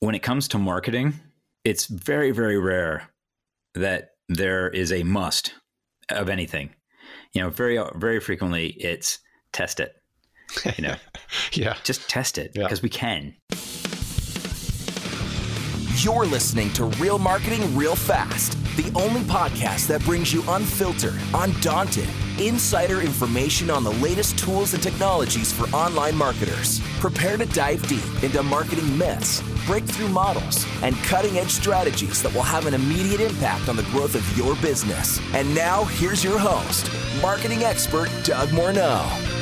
when it comes to marketing, it's very, very rare that there is a must of anything. You know, very, very frequently it's test it. You know, yeah, just test it because yeah. we can. You're listening to Real Marketing Real Fast, the only podcast that brings you unfiltered, undaunted, insider information on the latest tools and technologies for online marketers. Prepare to dive deep into marketing myths, breakthrough models, and cutting edge strategies that will have an immediate impact on the growth of your business. And now, here's your host, marketing expert Doug Morneau.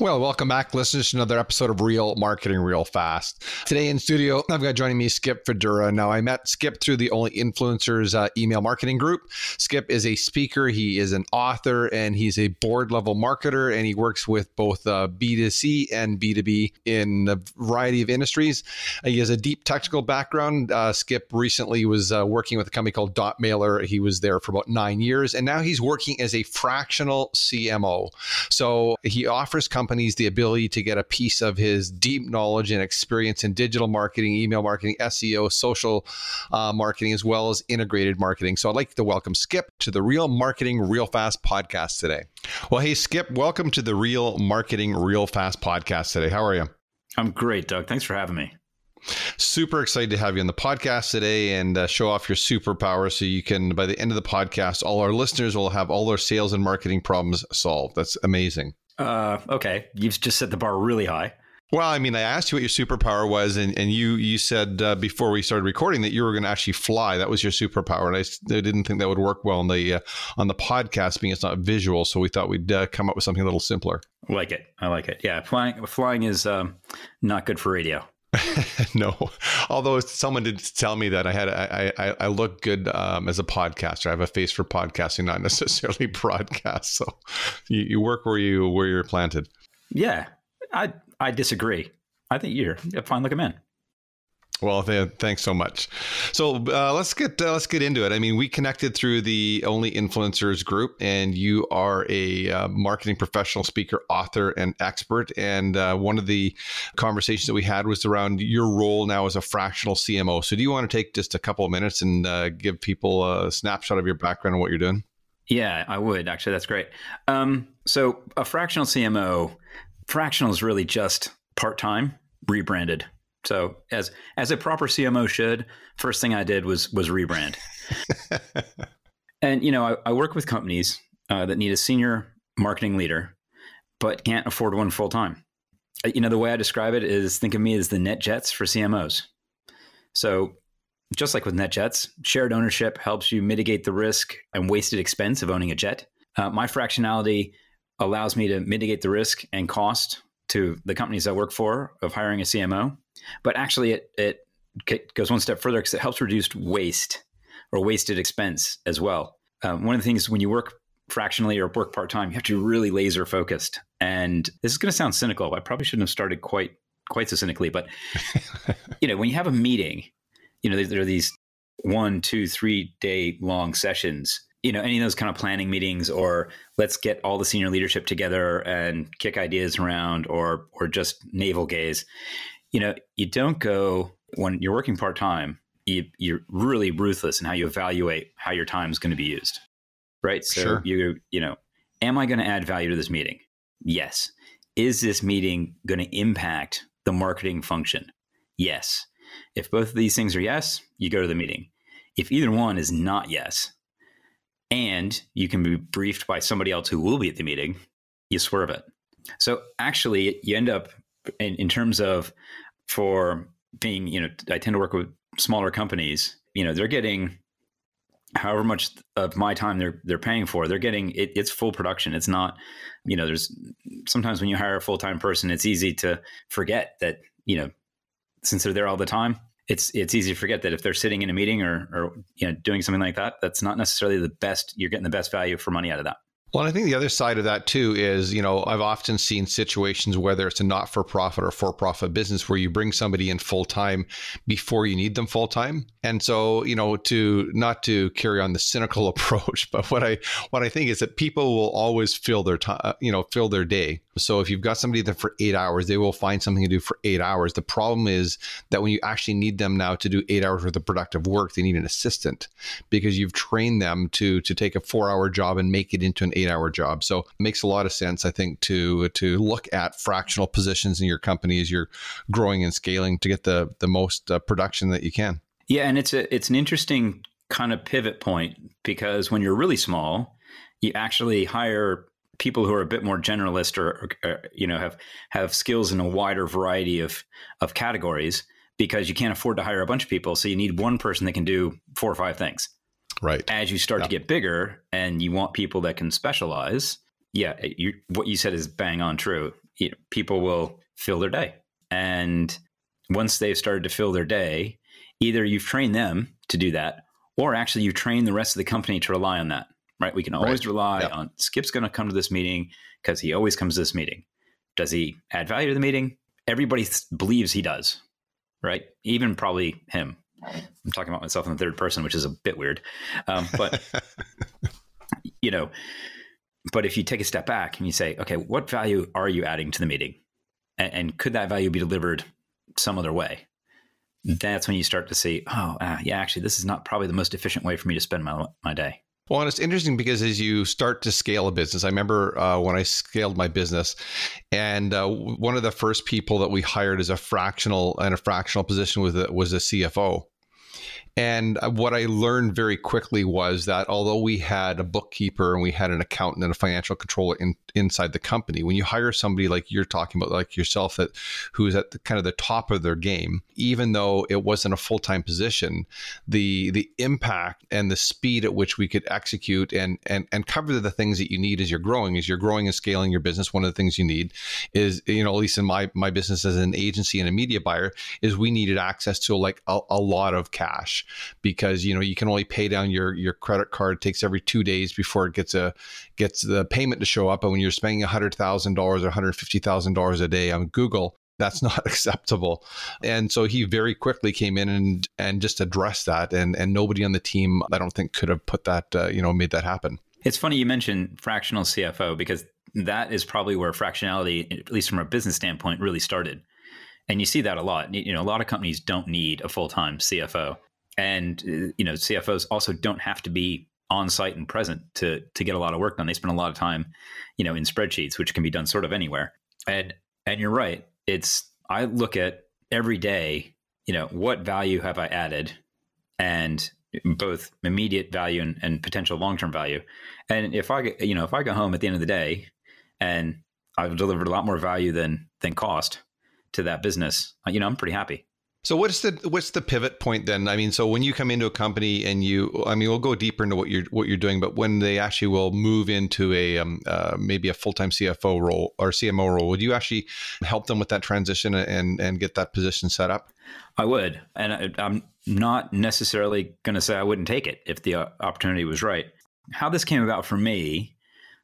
Well, welcome back, listeners, to another episode of Real Marketing Real Fast. Today in studio, I've got joining me Skip Fidura. Now, I met Skip through the Only Influencers uh, email marketing group. Skip is a speaker, he is an author, and he's a board level marketer, and he works with both uh, B2C and B2B in a variety of industries. Uh, he has a deep technical background. Uh, Skip recently was uh, working with a company called Dot Mailer. He was there for about nine years, and now he's working as a fractional CMO. So he offers companies companies the ability to get a piece of his deep knowledge and experience in digital marketing, email marketing, SEO, social uh, marketing, as well as integrated marketing. So I'd like to welcome Skip to the Real Marketing Real Fast podcast today. Well, hey, Skip, welcome to the Real Marketing Real Fast podcast today. How are you? I'm great, Doug. Thanks for having me. Super excited to have you on the podcast today and uh, show off your superpower so you can, by the end of the podcast, all our listeners will have all their sales and marketing problems solved. That's amazing. Uh, okay, you've just set the bar really high. Well, I mean, I asked you what your superpower was, and, and you you said uh, before we started recording that you were going to actually fly. That was your superpower, and I, I, didn't think that would work well on the uh, on the podcast, being it's not visual. So we thought we'd uh, come up with something a little simpler. I like it. I like it. Yeah, flying flying is um, not good for radio. no, although someone did tell me that I had I I, I look good um, as a podcaster. I have a face for podcasting, not necessarily broadcast. So you, you work where you where you're planted. Yeah, I I disagree. I think you're a fine looking man. Well, thanks so much. So uh, let's get uh, let's get into it. I mean, we connected through the Only Influencers group, and you are a uh, marketing professional, speaker, author, and expert. And uh, one of the conversations that we had was around your role now as a fractional CMO. So, do you want to take just a couple of minutes and uh, give people a snapshot of your background and what you're doing? Yeah, I would actually. That's great. Um, so, a fractional CMO, fractional is really just part time rebranded so as as a proper CMO should, first thing I did was was rebrand. and you know, I, I, work with companies uh, that need a senior marketing leader, but can't afford one full time. Uh, you know, the way I describe it is think of me as the NetJets for CMOs. So just like with NetJets, shared ownership helps you mitigate the risk and wasted expense of owning a jet. Uh, my fractionality allows me to mitigate the risk and cost to the companies I work for of hiring a CMO but actually, it, it goes one step further because it helps reduce waste or wasted expense as well. Um, one of the things when you work fractionally or work part time, you have to be really laser focused. And this is going to sound cynical. I probably shouldn't have started quite quite so cynically, but you know, when you have a meeting, you know, there, there are these one, two, three day long sessions. You know, any of those kind of planning meetings, or let's get all the senior leadership together and kick ideas around, or or just navel gaze you know, you don't go when you're working part time. You, you're really ruthless in how you evaluate how your time is going to be used, right? So sure. you you know, am I going to add value to this meeting? Yes. Is this meeting going to impact the marketing function? Yes. If both of these things are yes, you go to the meeting. If either one is not yes, and you can be briefed by somebody else who will be at the meeting, you swerve it. So actually, you end up in, in terms of for being, you know, I tend to work with smaller companies. You know, they're getting however much of my time they're they're paying for. They're getting it, it's full production. It's not, you know, there's sometimes when you hire a full time person, it's easy to forget that you know, since they're there all the time, it's it's easy to forget that if they're sitting in a meeting or or you know doing something like that, that's not necessarily the best. You're getting the best value for money out of that. Well, I think the other side of that too is, you know, I've often seen situations, whether it's a not for profit or for profit business, where you bring somebody in full time before you need them full time. And so, you know, to not to carry on the cynical approach, but what I what I think is that people will always fill their time, uh, you know, fill their day. So if you've got somebody there for eight hours, they will find something to do for eight hours. The problem is that when you actually need them now to do eight hours worth of productive work, they need an assistant because you've trained them to to take a four hour job and make it into an eight hour job. So it makes a lot of sense, I think, to to look at fractional positions in your company as you're growing and scaling to get the the most uh, production that you can. Yeah, and it's a it's an interesting kind of pivot point because when you're really small, you actually hire people who are a bit more generalist or, or, you know have have skills in a wider variety of of categories because you can't afford to hire a bunch of people so you need one person that can do four or five things Right. As you start to get bigger and you want people that can specialize, yeah, you, what you said is bang on true. You know, people will fill their day. And once they've started to fill their day, either you've trained them to do that, or actually you've trained the rest of the company to rely on that, right? We can always right. rely yep. on Skip's going to come to this meeting because he always comes to this meeting. Does he add value to the meeting? Everybody th- believes he does, right? Even probably him. I'm talking about myself in the third person, which is a bit weird. Um, but you know, but if you take a step back and you say, okay, what value are you adding to the meeting, and, and could that value be delivered some other way? That's when you start to see, oh, uh, yeah, actually, this is not probably the most efficient way for me to spend my my day. Well, and it's interesting because as you start to scale a business, I remember uh, when I scaled my business, and uh, one of the first people that we hired as a fractional and a fractional position was a, was a CFO. And what I learned very quickly was that although we had a bookkeeper and we had an accountant and a financial controller in, inside the company, when you hire somebody like you're talking about, like yourself, that who's at the, kind of the top of their game, even though it wasn't a full time position, the the impact and the speed at which we could execute and and and cover the things that you need as you're growing, as you're growing and scaling your business. One of the things you need is, you know, at least in my my business as an agency and a media buyer, is we needed access to like a, a lot of cash because you know you can only pay down your your credit card it takes every two days before it gets a gets the payment to show up. But when you're spending hundred thousand dollars or hundred fifty thousand dollars a day on Google, that's not acceptable. And so he very quickly came in and and just addressed that. And and nobody on the team, I don't think, could have put that uh, you know made that happen. It's funny you mentioned fractional CFO because that is probably where fractionality, at least from a business standpoint, really started. And you see that a lot. You know, a lot of companies don't need a full time CFO and uh, you know CFOs also don't have to be on site and present to to get a lot of work done. They spend a lot of time, you know, in spreadsheets, which can be done sort of anywhere. And and you're right. It's I look at every day, you know, what value have I added, and both immediate value and, and potential long term value. And if I you know if I go home at the end of the day and I've delivered a lot more value than than cost to that business, you know, I'm pretty happy. So what's the what's the pivot point then? I mean, so when you come into a company and you, I mean, we'll go deeper into what you're what you're doing, but when they actually will move into a um, uh, maybe a full time CFO role or CMO role, would you actually help them with that transition and and get that position set up? I would, and I, I'm not necessarily going to say I wouldn't take it if the uh, opportunity was right. How this came about for me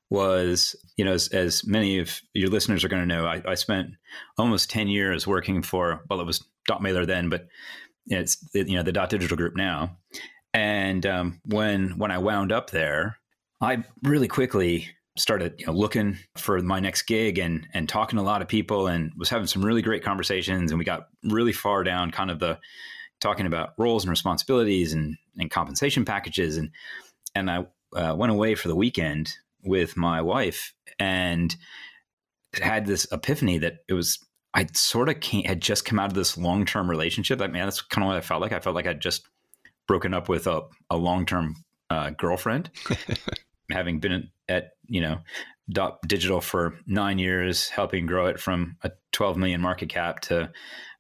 was, you know, as, as many of your listeners are going to know, I, I spent almost ten years working for well, it was dot mailer then, but it's you know the dot digital group now. And um, when when I wound up there, I really quickly started you know, looking for my next gig and and talking to a lot of people and was having some really great conversations and we got really far down kind of the talking about roles and responsibilities and and compensation packages and and I uh, went away for the weekend with my wife and had this epiphany that it was I sort of had just come out of this long term relationship. I mean, that's kind of what I felt like. I felt like I'd just broken up with a, a long term uh, girlfriend, having been at, you know, Dot Digital for nine years, helping grow it from a 12 million market cap to,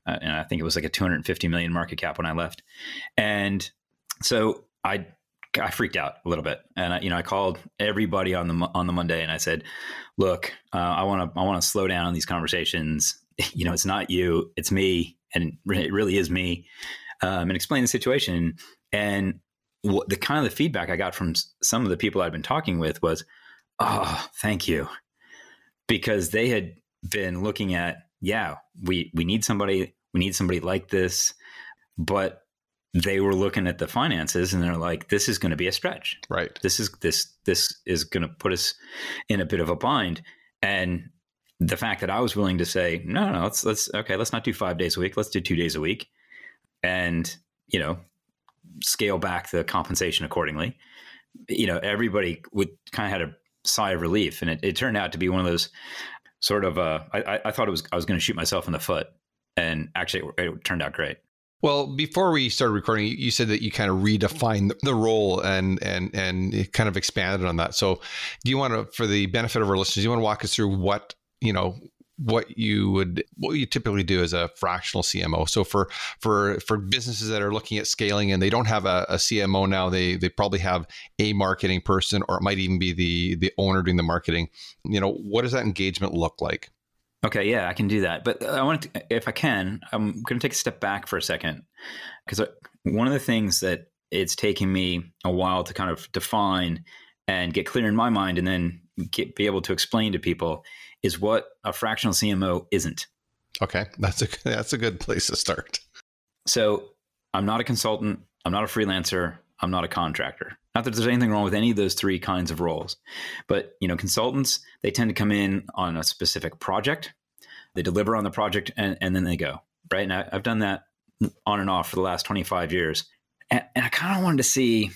uh, and I think it was like a 250 million market cap when I left. And so I, I freaked out a little bit, and I, you know, I called everybody on the on the Monday, and I said, "Look, uh, I want to I want to slow down on these conversations you know, it's not you, it's me, and it really is me, um, and explain the situation. And what, the kind of the feedback I got from some of the people I'd been talking with was, oh, thank you. Because they had been looking at, yeah, we, we need somebody, we need somebody like this. But they were looking at the finances and they're like, this is going to be a stretch. Right. This is, this, this is going to put us in a bit of a bind. And the fact that I was willing to say, no, no, let's, let's, okay, let's not do five days a week. Let's do two days a week. And, you know, scale back the compensation accordingly. You know, everybody would kind of had a sigh of relief, and it, it turned out to be one of those sort of. Uh, I, I thought it was I was going to shoot myself in the foot, and actually, it, it turned out great. Well, before we started recording, you said that you kind of redefined the role and and and kind of expanded on that. So, do you want to, for the benefit of our listeners, do you want to walk us through what you know what you would what you typically do as a fractional CMO. So for for for businesses that are looking at scaling and they don't have a, a, CMO now, they they probably have a marketing person or it might even be the the owner doing the marketing. You know, what does that engagement look like? Okay, yeah, I can do that. But I want to, if I can, I'm going to take a step back for a second because one of the things that it's taken me a while to kind of define and get clear in my mind and then get, be able to explain to people is what a fractional CMO isn't. Okay, that's a that's a good place to start. So, I'm not a consultant, I'm not a freelancer, I'm not a contractor. Not that there's anything wrong with any of those three kinds of roles. But, you know, consultants, they tend to come in on a specific project. They deliver on the project and, and then they go, right? And I, have done that on and off for the last 25 years. And, and I kind of wanted to see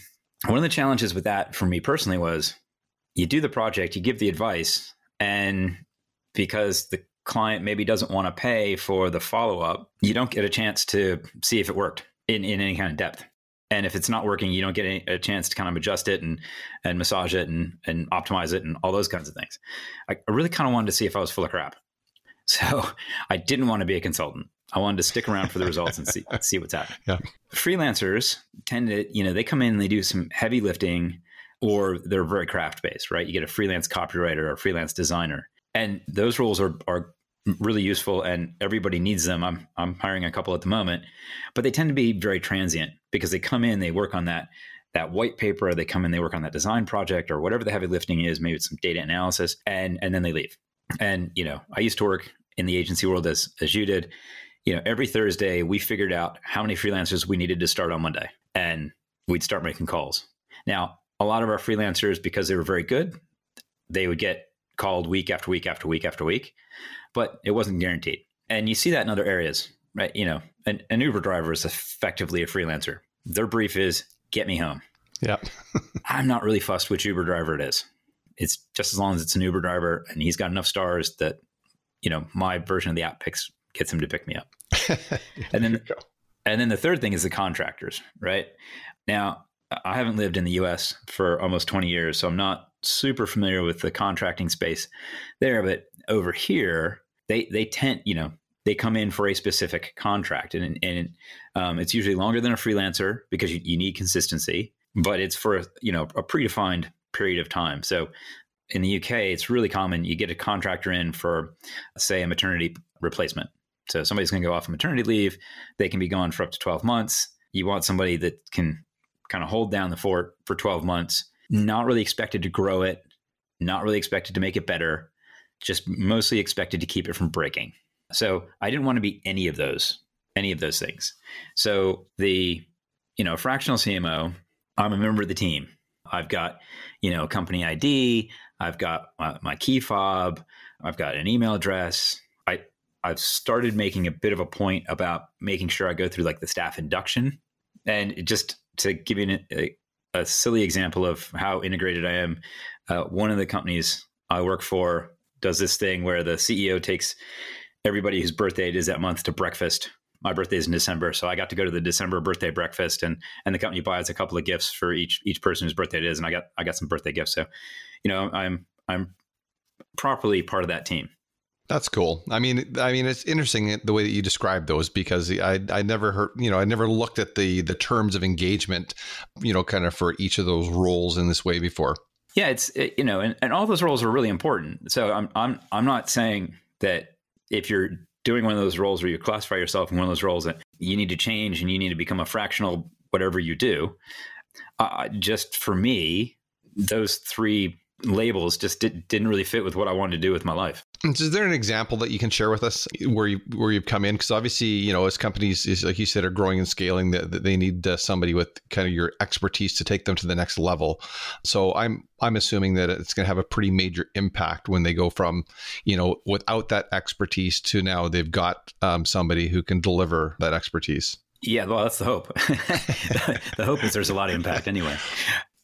one of the challenges with that for me personally was you do the project, you give the advice, and because the client maybe doesn't want to pay for the follow up, you don't get a chance to see if it worked in, in any kind of depth. And if it's not working, you don't get any, a chance to kind of adjust it and and massage it and and optimize it and all those kinds of things. I, I really kind of wanted to see if I was full of crap. So I didn't want to be a consultant. I wanted to stick around for the results and see see what's happening. Yeah. Freelancers tend to, you know, they come in and they do some heavy lifting or they're very craft based, right? You get a freelance copywriter or a freelance designer and those roles are are really useful and everybody needs them. I'm I'm hiring a couple at the moment, but they tend to be very transient because they come in, they work on that that white paper, they come in, they work on that design project or whatever the heavy lifting is, maybe it's some data analysis, and and then they leave. And you know, I used to work in the agency world as as you did. You know, every Thursday we figured out how many freelancers we needed to start on Monday, and we'd start making calls. Now, a lot of our freelancers, because they were very good, they would get called week after week after week after week, but it wasn't guaranteed. And you see that in other areas, right? You know, an, an Uber driver is effectively a freelancer. Their brief is get me home. Yeah. I'm not really fussed which Uber driver it is. It's just as long as it's an Uber driver and he's got enough stars that, you know, my version of the app picks gets him to pick me up. and then and then the third thing is the contractors, right? Now, I haven't lived in the US for almost 20 years, so I'm not super familiar with the contracting space there, but over here, they they tend, you know, they come in for a specific contract, and and um, it's usually longer than a freelancer because you, you need consistency, but it's for a, you know a predefined period of time. So in the UK, it's really common you get a contractor in for, say, a maternity replacement. So somebody's going to go off maternity leave, they can be gone for up to 12 months. You want somebody that can kind of hold down the fort for 12 months not really expected to grow it, not really expected to make it better, just mostly expected to keep it from breaking. So I didn't want to be any of those, any of those things. So the, you know, fractional CMO, I'm a member of the team. I've got, you know, a company ID. I've got my, my key fob. I've got an email address. I I've started making a bit of a point about making sure I go through like the staff induction, and just to give you an, a silly example of how integrated I am. Uh, one of the companies I work for does this thing where the CEO takes everybody whose birthday it is that month to breakfast. My birthday is in December, so I got to go to the December birthday breakfast, and and the company buys a couple of gifts for each each person whose birthday it is, and I got I got some birthday gifts. So, you know, I'm I'm properly part of that team. That's cool. I mean, I mean, it's interesting the way that you describe those because I I never heard you know I never looked at the the terms of engagement, you know, kind of for each of those roles in this way before. Yeah, it's it, you know, and, and all those roles are really important. So I'm I'm I'm not saying that if you're doing one of those roles where you classify yourself in one of those roles that you need to change and you need to become a fractional whatever you do. Uh, just for me, those three labels just did, didn't really fit with what I wanted to do with my life. Is there an example that you can share with us where you where you've come in? Because obviously, you know, as companies, is like you said, are growing and scaling, that they need uh, somebody with kind of your expertise to take them to the next level. So I'm I'm assuming that it's going to have a pretty major impact when they go from, you know, without that expertise to now they've got um, somebody who can deliver that expertise. Yeah, well, that's the hope. the hope is there's a lot of impact anyway.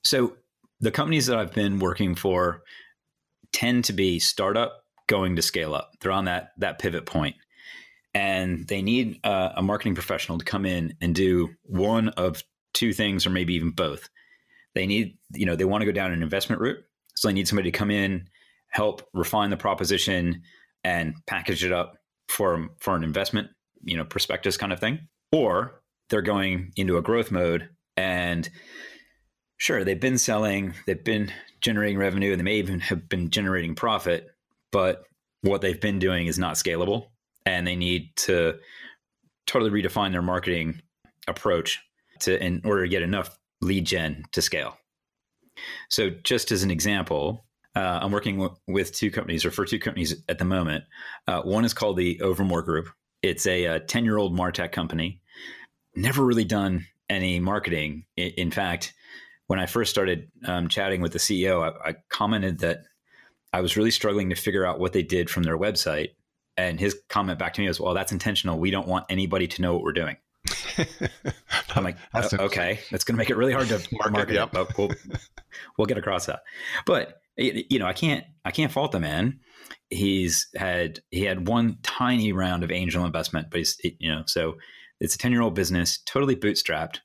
So the companies that I've been working for tend to be startup going to scale up. They're on that that pivot point, and they need uh, a marketing professional to come in and do one of two things, or maybe even both. They need, you know, they want to go down an investment route, so they need somebody to come in, help refine the proposition, and package it up for for an investment, you know, prospectus kind of thing. Or they're going into a growth mode and sure, they've been selling, they've been generating revenue, and they may even have been generating profit, but what they've been doing is not scalable. And they need to totally redefine their marketing approach to in order to get enough lead gen to scale. So, just as an example, uh, I'm working w- with two companies, or for two companies at the moment. Uh, one is called the Overmore Group. It's a 10 year old Martech company. Never really done any marketing. In, in fact, when I first started um, chatting with the CEO, I, I, commented that I was really struggling to figure out what they did from their website. And his comment back to me was, "Well, that's intentional. We don't want anybody to know what we're doing." I'm like, that's okay, that's going to make it really hard to market, market yep. it, but we'll, we'll get across that. But you know, I can't, I can't fault the man. He's had, he had one tiny round of angel investment, but he's, you know, so it's a 10 year old business, totally bootstrapped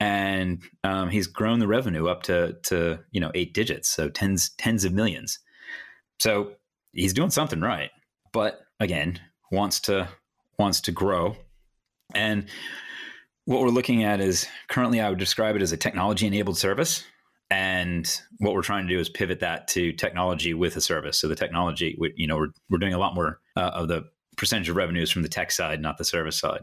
and um, he's grown the revenue up to to you know eight digits, so tens tens of millions. So he's doing something right, but again, wants to wants to grow, and what we're looking at is currently I would describe it as a technology enabled service. And what we're trying to do is pivot that to technology with a service. So the technology, you know, we're, we're doing a lot more uh, of the percentage of revenues from the tech side, not the service side.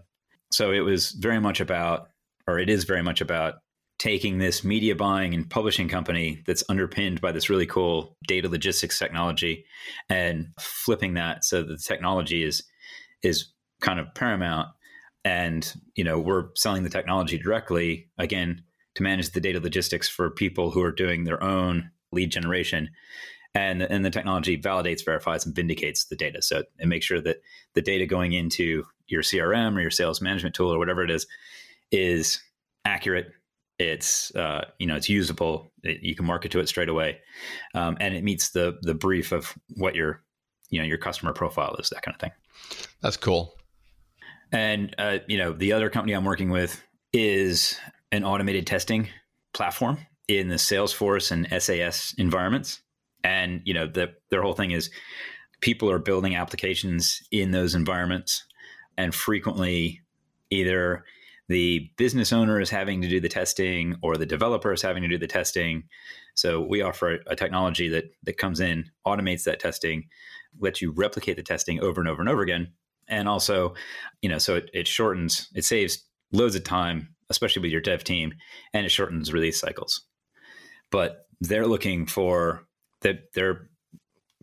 So it was very much about or it is very much about taking this media buying and publishing company that's underpinned by this really cool data logistics technology and flipping that so that the technology is is kind of paramount. And you know we're selling the technology directly again to manage the data logistics for people who are doing their own lead generation. And and the technology validates verifies and vindicates the data. So it makes sure that the data going into your crm or your sales management tool or whatever it is is accurate. It's uh, you know it's usable. It, you can market to it straight away, um, and it meets the the brief of what your you know your customer profile is. That kind of thing. That's cool. And uh, you know the other company I'm working with is an automated testing platform in the Salesforce and SAS environments. And you know the, their whole thing is people are building applications in those environments, and frequently either the business owner is having to do the testing or the developer is having to do the testing. So we offer a, technology that that comes in, automates that testing, lets you replicate the testing over and over and over again. And also, you know, so it, it shortens, it saves loads of time, especially with your dev team, and it shortens release cycles. But they're looking for that they're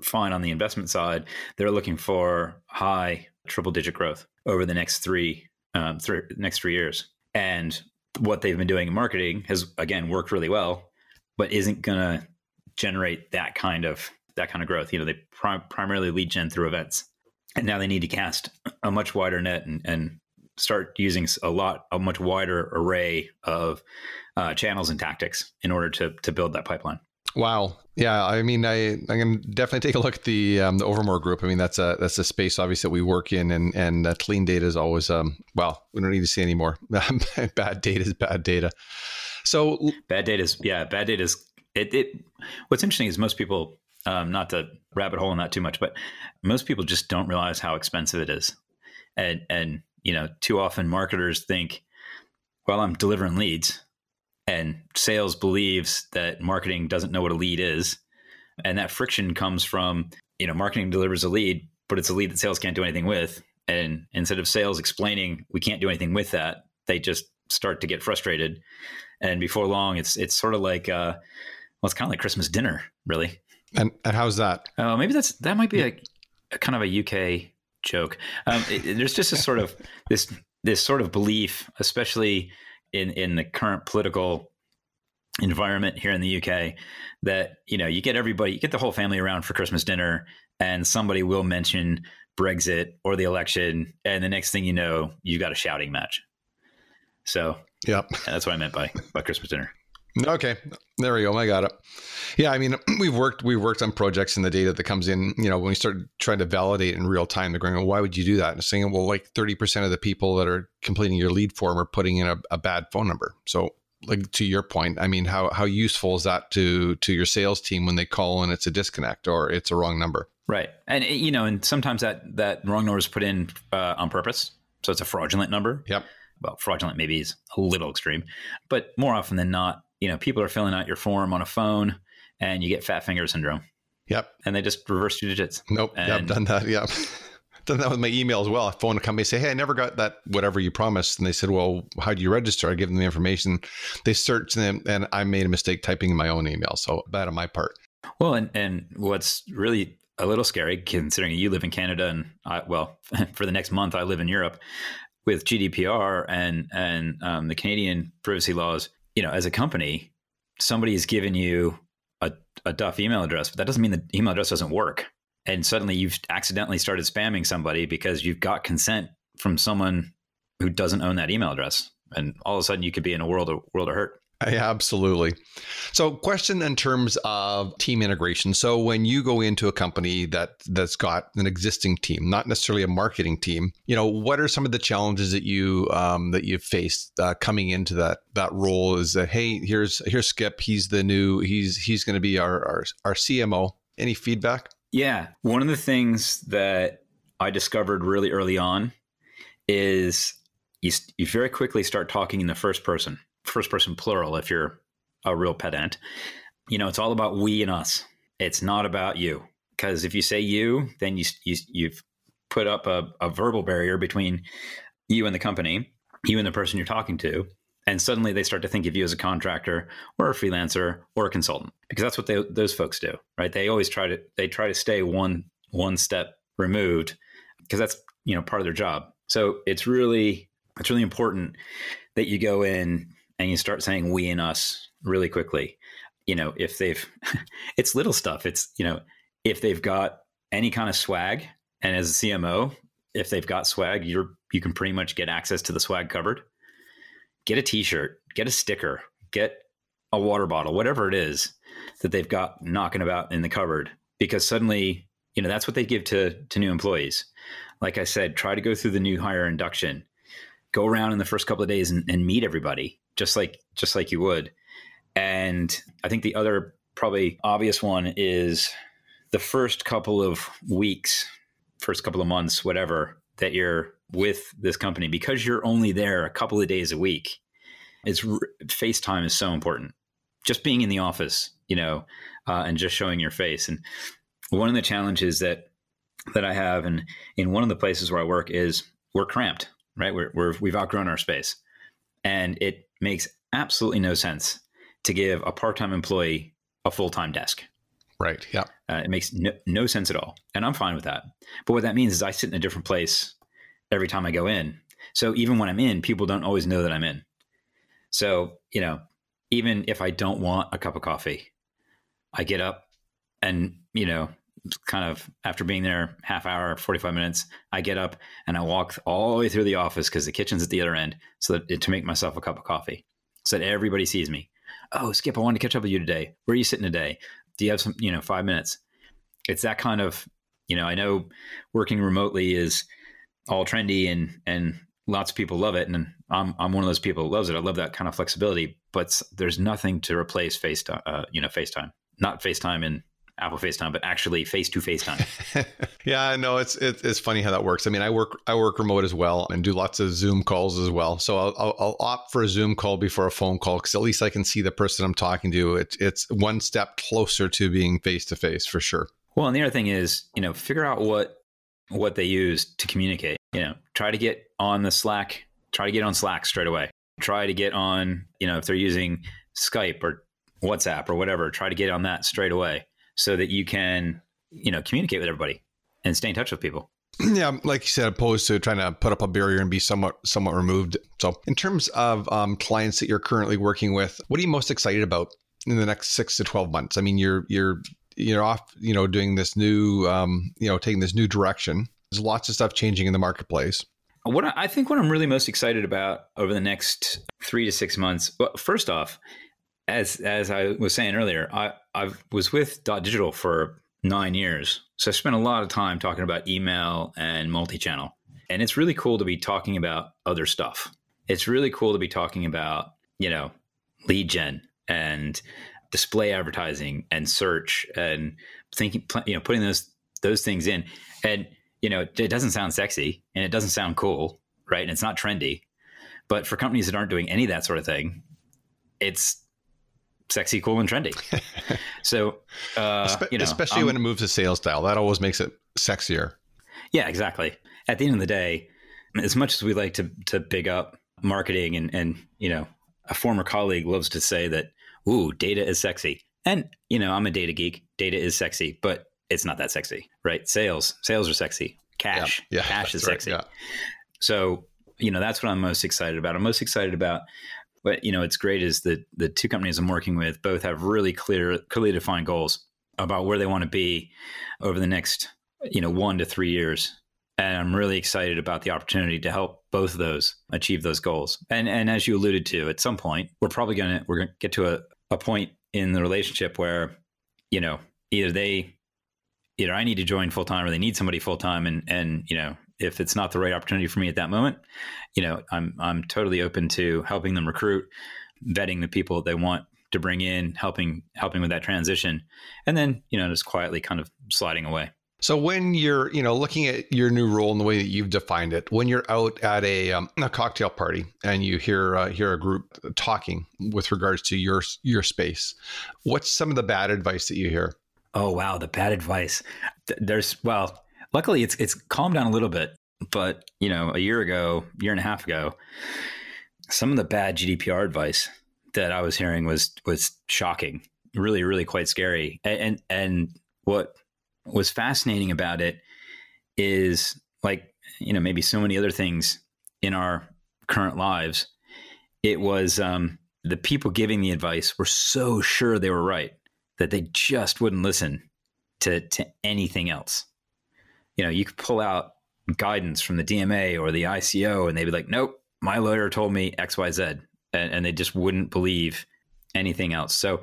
fine on the investment side. They're looking for high triple digit growth over the next three um, th- next three years. And what they've been doing in marketing has again worked really well, but isn't going to generate that kind of that kind of growth. You know, they prim- primarily lead gen through events, and now they need to cast a much wider net and, and start using a lot a much wider array of uh, channels and tactics in order to to build that pipeline. Wow. Yeah, I mean, I I'm gonna definitely take a look at the um, the Overmore group. I mean, that's a that's a space obviously that we work in, and and uh, clean data is always um well, we don't need to see anymore. bad data is bad data. So bad data is yeah, bad data is it. it what's interesting is most people, um, not to rabbit hole in that too much, but most people just don't realize how expensive it is, and and you know, too often marketers think, well, I'm delivering leads and sales believes that marketing doesn't know what a lead is. And that friction comes from you know marketing delivers a lead but it's a lead that sales can't do anything with. And instead of sales explaining we can't do anything with that they just start to get frustrated. And before long it's it's sort of like uh well it's kind of like christmas dinner really. And and how's that? Oh, maybe that's that might be a, a kind of a UK joke. Um, it, there's just a sort of this this sort of belief, especially in in the current political environment here in the UK, that you know you get everybody, you get the whole family around for Christmas dinner, and somebody will mention Brexit or the election, and the next thing you know, you've got a shouting match. So, yep, that's what I meant by by Christmas dinner. Okay, there we go. I got it. Yeah, I mean, we've worked we've worked on projects and the data that comes in. You know, when we start trying to validate in real time, they're going, well, "Why would you do that?" And saying, "Well, like thirty percent of the people that are completing your lead form are putting in a, a bad phone number." So, like to your point, I mean, how how useful is that to to your sales team when they call and it's a disconnect or it's a wrong number? Right, and you know, and sometimes that that wrong number is put in uh, on purpose, so it's a fraudulent number. Yep. Well, fraudulent maybe is a little extreme, but more often than not, you know, people are filling out your form on a phone and you get fat finger syndrome. Yep. And they just reverse two digits. Nope. And, I've done that. Yep. done that with my email as well. I phone a company, say, "Hey, I never got that whatever you promised," and they said, "Well, how do you register?" I give them the information. They search them, and I made a mistake typing in my own email. So bad on my part. Well, and and what's really a little scary, considering you live in Canada and I, well, for the next month I live in Europe, with GDPR and and um, the Canadian privacy laws, you know, as a company, somebody has given you a, a Duff email address, but that doesn't mean the email address doesn't work. And suddenly you've accidentally started spamming somebody because you've got consent from someone who doesn't own that email address. And all of a sudden you could be in a world of world of hurt. Yeah, absolutely. So, question in terms of team integration. So, when you go into a company that that's got an existing team, not necessarily a marketing team, you know, what are some of the challenges that you um, that you've faced uh, coming into that that role? Is that hey, here's here's Skip. He's the new. He's he's going to be our, our our CMO. Any feedback? Yeah, one of the things that I discovered really early on is you, you very quickly start talking in the first person first person plural if you're a real pedant. You know, it's all about we and us. It's not about you. Because if you say you, then you, you you've put up a, a verbal barrier between you and the company, you and the person you're talking to, and suddenly they start to think of you as a contractor or a freelancer or a consultant because that's what they, those folks do right they always try to they try to stay one one step removed because that's you know part of their job so it's really it's really important that you go in and you start saying we and us really quickly you know if they've it's little stuff. It's you know if they've got any kind of swag and as a cmo if they've got swag you're you can pretty much get access to the swag cupboard. Get a t-shirt get a sticker get a water bottle whatever it is that they've got knocking about in the cupboard because suddenly you know that's what they give to to new employees. Like i said try to go through the new hire induction. Go around in the first couple of days and, and meet everybody just like just like you would. And I think the other probably obvious one is the first couple of weeks, first couple of months, whatever that you're with this company because you're only there a couple of days a week. It's FaceTime is so important. Just being in the office, you know, uh, and just showing your face. And one of the challenges that that I have, and in one of the places where I work, is we're cramped, right? We're, we're we've outgrown our space, and it makes absolutely no sense to give a part-time employee a full-time desk. Right. Yeah. Uh, it makes no, no sense at all, and I'm fine with that. But what that means is I sit in a different place every time I go in. So even when I'm in, people don't always know that I'm in. So you know, even if I don't want a cup of coffee, I get up and you know kind of after being there half hour 45 minutes i get up and i walk all the way through the office because the kitchen's at the other end so that to make myself a cup of coffee. So that everybody sees me. Oh skip i wanted to catch up with you today. Where are you sitting today? Do you have some you know five minutes? It's that kind of you know i know working remotely is all trendy and and lots of people love it and i'm, I'm one of those people who loves it. I love that kind of flexibility but there's nothing to replace facetime uh, you know facetime. Not facetime in Apple FaceTime, but actually face to face time. yeah, I know it's, it's it's funny how that works. I mean, I work I work remote as well and do lots of Zoom calls as well. So I'll, I'll, I'll opt for a Zoom call before a phone call because at least I can see the person I'm talking to. It's it's one step closer to being face to face for sure. Well, and the other thing is, you know, figure out what what they use to communicate. You know, try to get on the Slack. Try to get on Slack straight away. Try to get on, you know, if they're using Skype or WhatsApp or whatever, try to get on that straight away so that you can, you know, communicate with everybody and stay in touch with people. Yeah, like you said, opposed to trying to put up a barrier and be somewhat somewhat removed. So, in terms of um, clients that you're currently working with, what are you most excited about in the next six to twelve months? I mean, you're you're you're off, you know, doing this new, um, you know, taking this new direction. There's lots of stuff changing in the marketplace. What I think what I'm really most excited about over the next three to six months. Well, first off, as as I was saying earlier, I I was with Dot Digital for nine years. So I spent a lot of time talking about email and multi channel. And it's really cool to be talking about other stuff. It's really cool to be talking about, you know, lead gen and display advertising and search and thinking, you know, putting those those things in. And you know, it doesn't sound sexy and it doesn't sound cool, right? And it's not trendy. But for companies that aren't doing any of that sort of thing, it's sexy, cool, and trendy. so, uh, you know, especially um, when it moves to sales style, that always makes it sexier. Yeah, exactly. At the end of the day, as much as we like to to big up marketing and and you know, a former colleague loves to say that, "Ooh, data is sexy," and you know, I'm a data geek. Data is sexy, but it's not that sexy, right? Sales, sales are sexy. Cash, yeah, yeah cash is sexy. Yeah. So, you know, that's what I'm most excited about. I'm most excited about what you know it's great is that the two companies I'm working with both have really clear clearly defined goals about where they want to be over the next you know one to three years and I'm really excited about the opportunity to help both of those achieve those goals. And and as you alluded to, at some point we're probably gonna we're gonna get to a, a point in the relationship where, you know, either they either I need to join full time or they need somebody full time and and you know, if it's not the right opportunity for me at that moment, you know, I'm I'm totally open to helping them recruit, vetting the people they want to bring in, helping helping with that transition, and then you know just quietly kind of sliding away. So when you're, you know, looking at your new role and the way that you've defined it, when you're out at a, um, a cocktail party and you hear uh, hear a group talking with regards to your your space, what's some of the bad advice that you hear? Oh wow, the bad advice. There's well, luckily it's it's calmed down a little bit, but you know, a year ago, year and a half ago, some of the bad GDPR advice that I was hearing was was shocking, really, really quite scary. And and, and what was fascinating about it is like you know maybe so many other things in our current lives, it was um, the people giving the advice were so sure they were right that they just wouldn't listen to to anything else you know, you could pull out guidance from the DMA or the ICO and they'd be like, nope, my lawyer told me XYZ. And, and they just wouldn't believe anything else. So,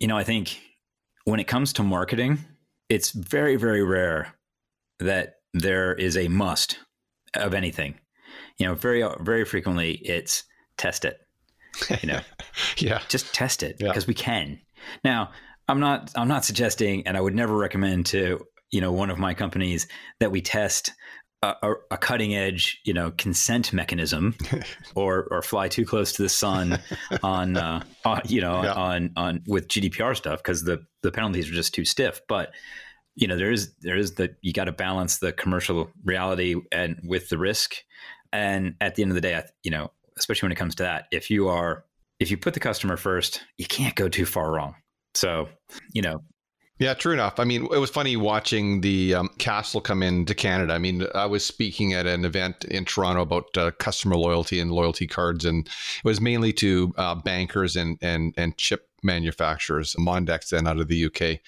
you know, I think when it comes to marketing, it's very, very rare that there is a must of anything. You know, very, very frequently it's test it. You know, yeah, just test it because yeah. we can. Now, I'm not, I'm not suggesting, and I would never recommend to you know one of my companies that we test a, a, cutting edge, you know, consent mechanism, or or fly too close to the sun on, uh, on you know, yeah. on on with GDPR stuff because the the penalties are just too stiff. But you know, there is there is the you got to balance the commercial reality and with the risk. And at the end of the day, you know, especially when it comes to that, if you are if you put the customer first, you can't go too far wrong. So, you know, yeah, true enough. I mean, it was funny watching the um, CASL come into Canada. I mean, I was speaking at an event in Toronto about uh, customer loyalty and loyalty cards, and it was mainly to uh, bankers and and and chip manufacturers, Mondex, then out of the UK,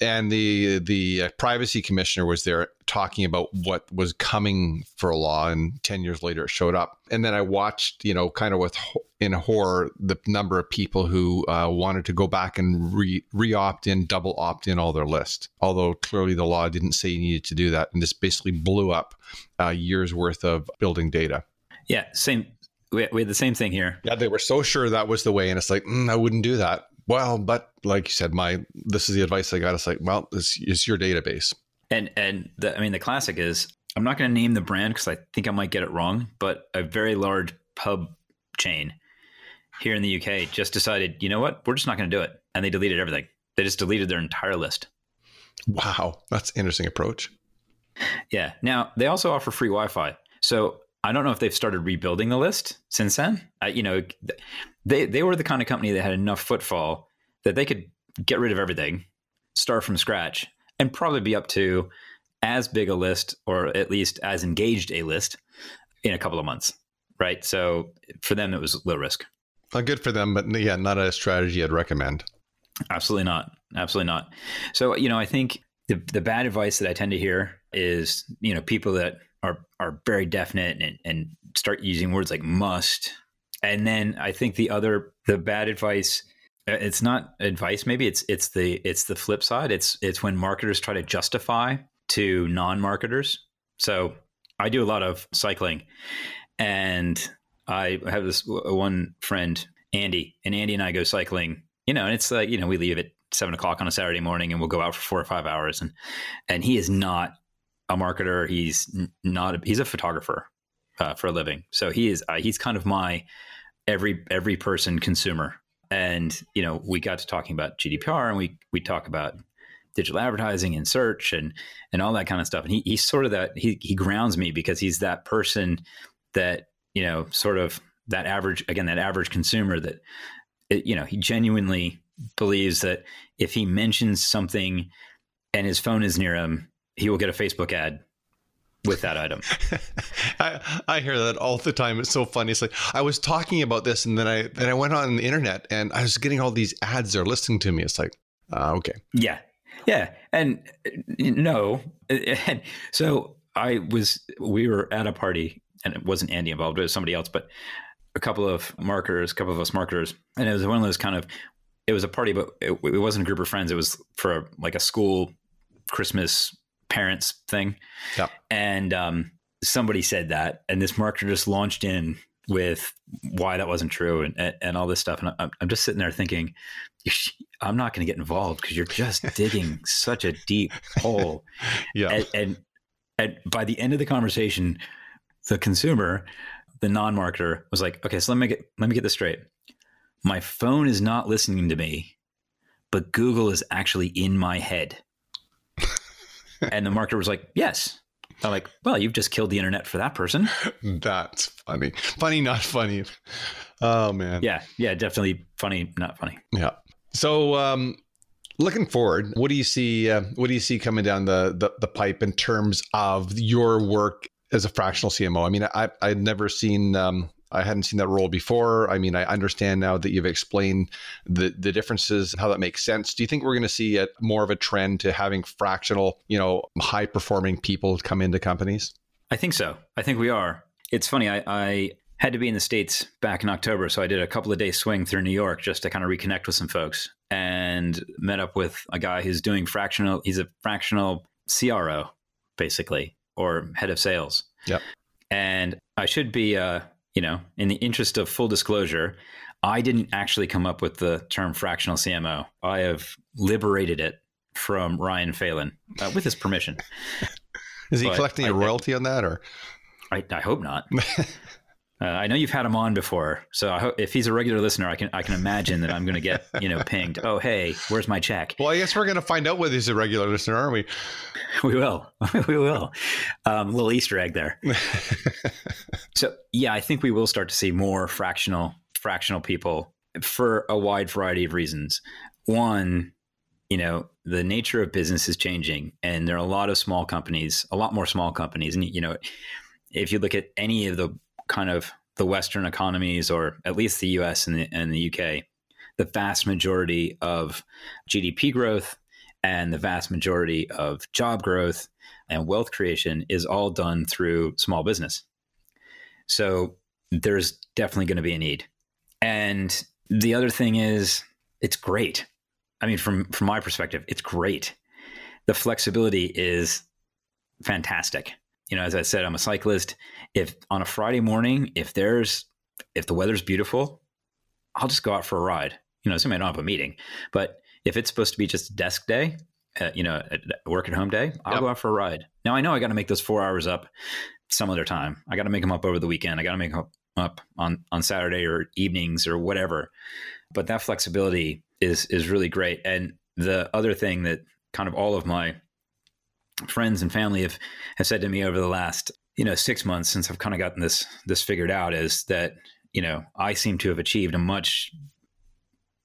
and the the uh, privacy commissioner was there talking about what was coming for a law, and ten years later it showed up. And then I watched, you know, kind of with in horror the number of people who uh, wanted to go back and re re opt in, double opt in all their list. Although clearly the law didn't say you needed to do that, and this basically blew up uh, years worth of building data. Yeah, same we, we had the same thing here. Yeah, they were so sure that was the way, and it's like mm, I wouldn't do that. Well, but like you said, my this is the advice I got. It's like, well, this is your database. And and the, I mean, the classic is I'm not going to name the brand because I think I might get it wrong, but a very large pub chain here in the UK just decided, you know what, we're just not going to do it, and they deleted everything. They just deleted their entire list. Wow, that's an interesting approach. Yeah. Now they also offer free Wi-Fi, so I don't know if they've started rebuilding the list since then. Uh, you know, they they were the kind of company that had enough footfall that they could get rid of everything, start from scratch and probably be up to as big a list or at least as engaged a list in a couple of months. Right. So for them, it was low risk. Well, good for them, but yeah, not a strategy I'd recommend. Absolutely not. Absolutely not. So, you know, I think the, the bad advice that I tend to hear is, you know, people that are, are very definite and, and start using words like must. And then I think the other, the bad advice, uh, it's not advice. Maybe it's, it's the, it's the flip side. It's, it's when marketers try to justify to non-marketers. So I do a lot of cycling and I have this one friend, Andy, and Andy and I go cycling, you know, and it's like, you know, we leave at seven o'clock on a Saturday morning and we'll go out for four or five hours. And, and he is not a marketer. He's not, a, he's a photographer uh, for a living. So he is, uh, he's kind of my every, every person consumer. And, you know, we got to talking about GDPR and we, we talk about digital advertising and search and and all that kind of stuff. And he, he's sort of that he he grounds me because he's that person that you know sort of that average again that average consumer that it, you know he genuinely believes that if he mentions something and his phone is near him, he will get a Facebook ad with that item. I, I hear that all the time. It's so funny. It's like I was talking about this, and then I then I went on the internet, and I was getting all these ads. They're listening to me. It's like, uh, okay, yeah, yeah, and no, and so I was. We were at a party, and it wasn't Andy involved; it was somebody else. But a couple of marketers, a couple of us marketers, and it was one of those kind of. It was a party, but it, it wasn't a group of friends. It was for like a school Christmas parents thing. Yeah. And um, somebody said that, and this marketer just launched in with why that wasn't true and, and all this stuff. And I'm, I'm just sitting there thinking, I'm not going to get involved because you're just digging such a deep hole. Yeah. And, and, and by the end of the conversation, the consumer, the non-marketer was like, okay, so let me get, let me get this straight. My phone is not listening to me, but Google is actually in my head. And the marketer was like, yes. I'm like, well, you've just killed the internet for that person. That's funny. Funny, not funny. Oh man. Yeah, yeah, definitely funny, not funny. Yeah. So, um, looking forward, what do you see? Uh, what do you see coming down the, the the pipe in terms of your work as a fractional CMO? I mean, I I'd never seen. Um, I hadn't seen that role before. I mean, I understand now that you've explained the the differences, how that makes sense. Do you think we're going to see a, more of a trend to having fractional, you know, high performing people come into companies? I think so. I think we are. It's funny. I, I had to be in the States back in October. So I did a couple of days swing through New York just to kind of reconnect with some folks and met up with a guy who's doing fractional, he's a fractional CRO, basically, or head of sales. Yep. And I should be, uh, you know, in the interest of full disclosure, I didn't actually come up with the term fractional CMO. I have liberated it from Ryan Phelan uh, with his permission. Is he but collecting a royalty on that, or? I, I hope not. Uh, I know you've had him on before, so I hope if he's a regular listener, I can I can imagine that I'm going to get you know pinged. Oh, hey, where's my check? Well, I guess we're going to find out whether he's a regular listener, aren't we? We will. we will. Um, little Easter egg there. so yeah, I think we will start to see more fractional fractional people for a wide variety of reasons. One, you know, the nature of business is changing, and there are a lot of small companies, a lot more small companies, and you know, if you look at any of the kind of the Western economies, or at least the US and the, and the UK, the vast majority of GDP growth and the vast majority of job growth and wealth creation is all done through small business. So there's definitely going to be a need. And the other thing is, it's great. I mean, from from my perspective, it's great. The flexibility is fantastic you know, as I said, I'm a cyclist. If on a Friday morning, if there's if the weather's beautiful, I'll just go out for a ride. You know, somebody don't have a meeting, but if it's supposed to be just a desk day, uh, you know, a work at home day, I'll yep. go out for a ride. Now I know I got to make those four hours up some other time. I got to make them up over the weekend. I got to make them up on on Saturday or evenings or whatever. But that flexibility is is really great. And the other thing that kind of all of my friends and family have, have said to me over the last you know six months since I've kind of gotten this this figured out is that you know I seem to have achieved a much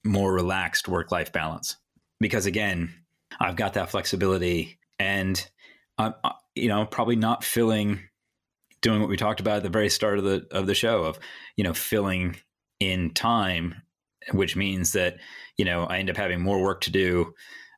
more relaxed work life balance. Because again I've got that flexibility, and I'm you know probably not filling doing what we talked about at the very start of the of the show of you know filling in time, which means that you know I end up having more work to do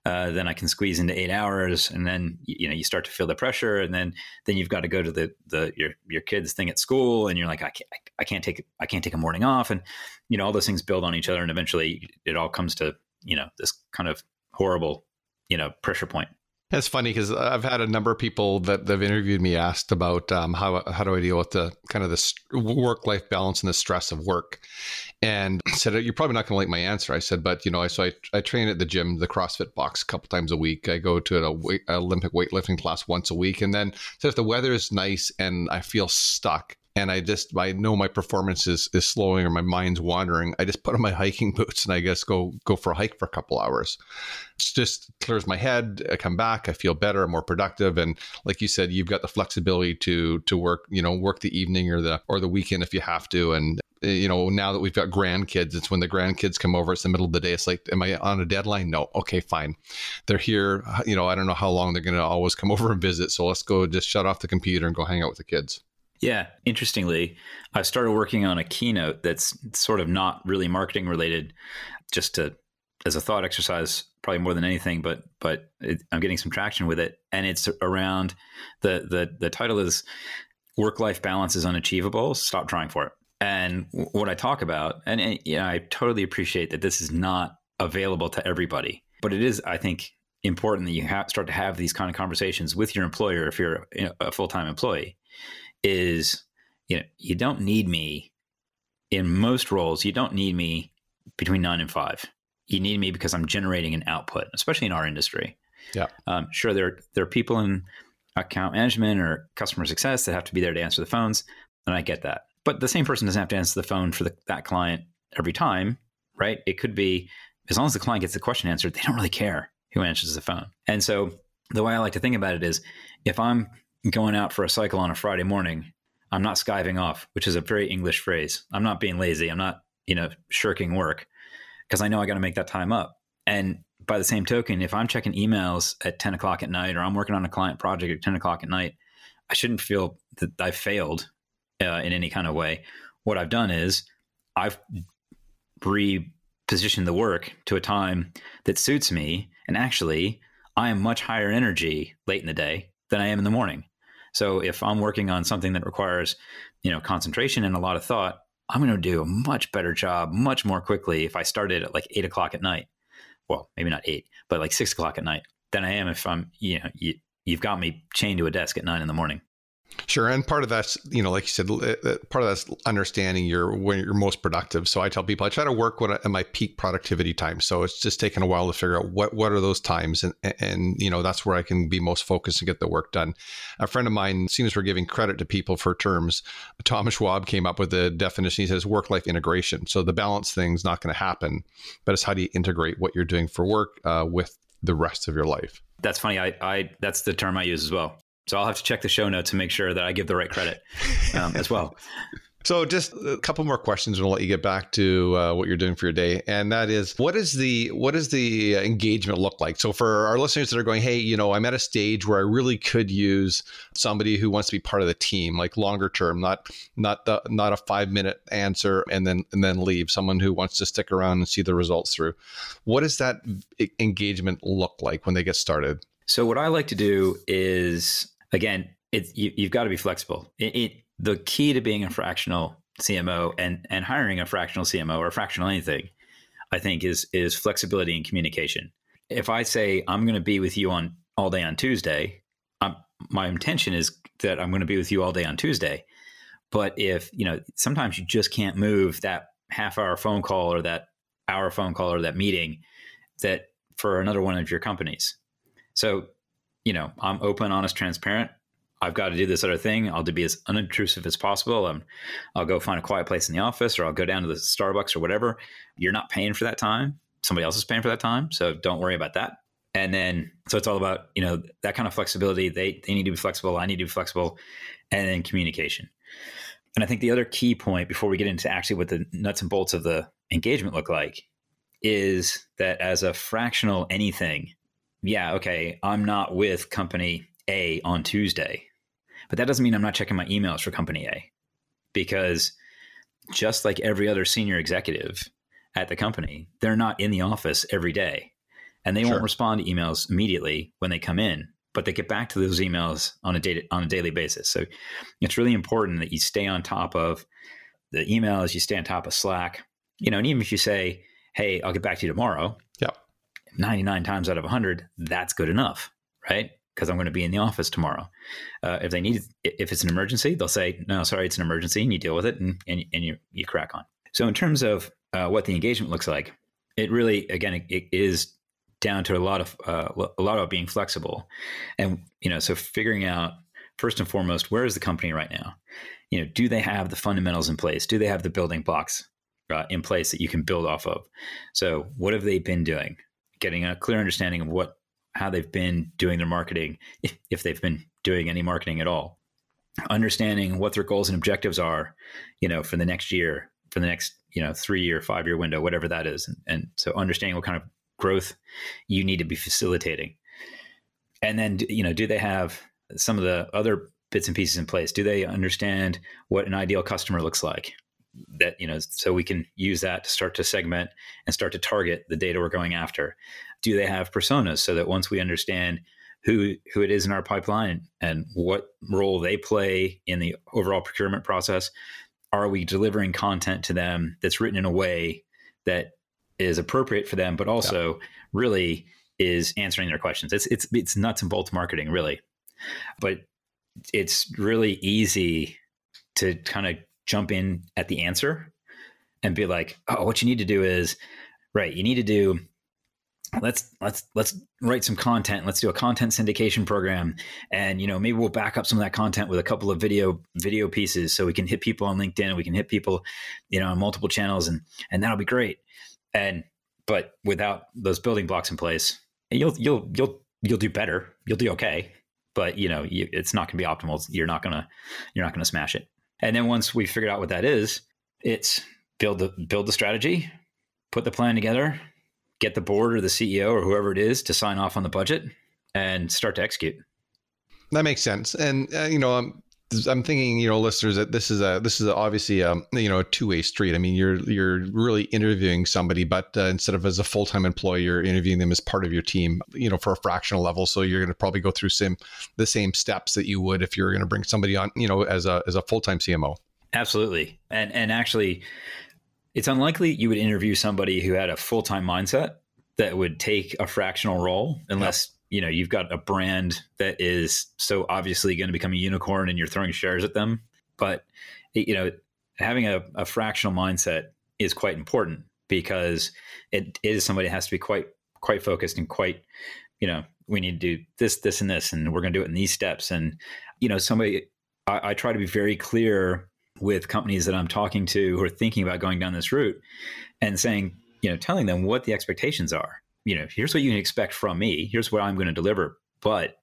uh, then I can squeeze into eight hours, and then you know you start to feel the pressure, and then then you've got to go to the the your your kids thing at school, and you're like I can't I can't take I can't take a morning off, and you know all those things build on each other, and eventually it all comes to you know this kind of horrible you know pressure point. It's funny because I've had a number of people that have interviewed me asked about um, how how do I deal with the kind of this work life balance and the stress of work, and I said you're probably not going to like my answer. I said, but you know, I so I, I train at the gym, the CrossFit box, a couple times a week. I go to an Olympic weightlifting class once a week, and then so if the weather is nice and I feel stuck, and I just I know my performance is is slowing or my mind's wandering, I just put on my hiking boots and I guess go go for a hike for a couple hours. It just clears my head. I come back, I feel better, I'm more productive, and like you said, you've got the flexibility to to work you know work the evening or the or the weekend if you have to, and eh, you know now that we've got grandkids it's when the grandkids come over it's the middle of the day it's like am i on a deadline no okay fine they're here you know i don't know how long they're going to always come over and visit so let's go just shut off the computer and go hang out with the kids yeah, interestingly, I've started working on a keynote that's sort of not really marketing related, just to as a thought exercise, probably more than anything. But but it, I'm getting some traction with it, and it's around the the the title is "Work Life Balance is Unachievable. Stop trying for it." And what I talk about, and, and yeah, I totally appreciate that this is not available to everybody, but it is, I think, important that you ha- start to have these kind of conversations with your employer if you're a full time employee is you know you don't need me in most roles. You don't need me between nine and five. You need me because i'm generating an output especially in our industry. Yeah. Um, sure there, there are people in account management or customer success that have to be there to answer the phones and i get that. But the same person doesn't have to answer the phone for the, that client every time right? It could be as long as the client gets the question answered they don't really care who answers the phone. And so the way i like to think about it is if i'm going out for a cycle on a Friday morning, I'm not skiving off, which is a very English phrase. I'm not being lazy. I'm not, you know, shirking work because I know I got to make that time up. And by the same token, if I'm checking emails at 10 o'clock at night or I'm working on a client project at 10 o'clock at night, I shouldn't feel that I've failed uh, in any kind of way. What I've done is I've repositioned the work to a time that suits me. And actually, I am much higher energy late in the day than I am in the morning. So if I'm working on something that requires, you know, concentration and a lot of thought, I'm going to do a much better job much more quickly if I started at like eight o'clock at night. Well, maybe not eight, but like six o'clock at night than I am if I'm, you know, you, you've got me chained to a desk at nine in the morning. Sure, and part of that's you know, like you said, part of that's understanding your when you're most productive. So I tell people I try to work when I, at my peak productivity time. So it's just taking a while to figure out what what are those times, and and you know that's where I can be most focused and get the work done. A friend of mine, soon as we're giving credit to people for terms, Thomas Schwab came up with the definition. He says work life integration. So the balance thing's not going to happen, but it's how do you integrate what you're doing for work uh, with the rest of your life. That's funny. I, I that's the term I use as well. So I'll have to check the show notes and make sure that I give the right credit um, as well. So, just a couple more questions, and we'll let you get back to uh, what you're doing for your day. And that is, what is the what does the engagement look like? So, for our listeners that are going, hey, you know, I'm at a stage where I really could use somebody who wants to be part of the team, like longer term, not not the not a five minute answer and then and then leave. Someone who wants to stick around and see the results through. What does that engagement look like when they get started? So, what I like to do is again, it, you, have got to be flexible. It, it, the key to being a fractional CMO and and hiring a fractional CMO or fractional anything, I think is is flexibility and communication. If I say I'm going to be with you on all day on Tuesday, I'm, my intention is that I'm going to be with you all day on Tuesday. But if you know, sometimes you just can't move that half hour phone call or that hour phone call or that meeting that for another one of your companies. So you know, I'm open, honest, transparent. I've got to do this other thing. I'll be as unobtrusive as possible. Um, I'll go find a quiet place in the office or I'll go down to the Starbucks or whatever. You're not paying for that time. Somebody else is paying for that time. So don't worry about that. And then, so it's all about, you know, that kind of flexibility. They, they need to be flexible. I need to be flexible. And then communication. And I think the other key point before we get into actually what the nuts and bolts of the engagement look like is that as a fractional anything, yeah, okay, I'm not with company A on Tuesday, but that doesn't mean I'm not checking my emails for company A because just like every other senior executive at the company, they're not in the office every day and they sure. won't respond to emails immediately when they come in, but they get back to those emails on a day, on a daily basis. So it's really important that you stay on top of the emails, you stay on top of Slack, you know, and even if you say, Hey, I'll get back to you tomorrow. Yep. 99 times out of 100, that's good enough, right? Because I'm going to be in the office tomorrow. Uh, if they need, if it's an emergency, they'll say, no, sorry, it's an emergency and you deal with it and, and, and you, you crack on. So in terms of uh, what the engagement looks like, it really, again, it, it is down to a lot of uh, a lot of being flexible, and you know, so figuring out first and foremost where is the company right now. You know, do they have the fundamentals in place? Do they have the building blocks uh, in place that you can build off of? So, what have they been doing? Getting a clear understanding of what how they've been doing their marketing, if, they've been doing any marketing at all. Understanding what their goals and objectives are, you know, for the next year, for the next you know three year, five year window, whatever that is, and, and so understanding what kind of growth you need to be facilitating. And then, you know, do they have some of the other bits and pieces in place? Do they understand what an ideal customer looks like? That, you know, so we can use that to start to segment and start to target the data we're going after. Do they have personas so that once we understand who who it is in our pipeline and what role they play in the overall procurement process, are we delivering content to them that's written in a way that is appropriate for them, but also yeah. really is answering their questions. It's it's it's nuts and bolts marketing, really, but it's really easy to kind of jump in at the answer and be like, oh, what you need to do is right. You need to do let's let's let's write some content let's do a content syndication program and you know maybe we'll back up some of that content with a couple of video video pieces so we can hit people on linkedin and we can hit people you know on multiple channels and and that'll be great and but without those building blocks in place, you'll you'll you'll you'll do better. You'll do okay, but you know you, it's not going to be optimal. You're not gonna you're not gonna smash it. And then once we figured out what that is, it's build the build the strategy, put the plan together, get the board or the CEO or whoever it is to sign off on the budget, and start to execute. That makes sense. And uh, you know, um, I'm thinking, you know, listeners, that this is a this is obviously a you know a two way street. I mean, you're you're really interviewing somebody, but uh, instead of as a full time employee, you're interviewing them as part of your team. You know, for a fractional level, so you're going to probably go through same the same steps that you would if you're going to bring somebody on, you know, as a as a full time CMO. Absolutely, and and actually, it's unlikely you would interview somebody who had a full time mindset that would take a fractional role unless you know you've got a brand that is so obviously going to become a unicorn and you're throwing shares at them. But you know having a, a fractional mindset is quite important because it is somebody has to be quite quite focused and quite you know we need to do this this and this and we're going to do it in these steps. And you know somebody I, I try to be very clear with companies that i'm talking to who are thinking about going down this route and saying you know telling them what the expectations are you know, here's what you can expect from me. Here's what I'm going to deliver. But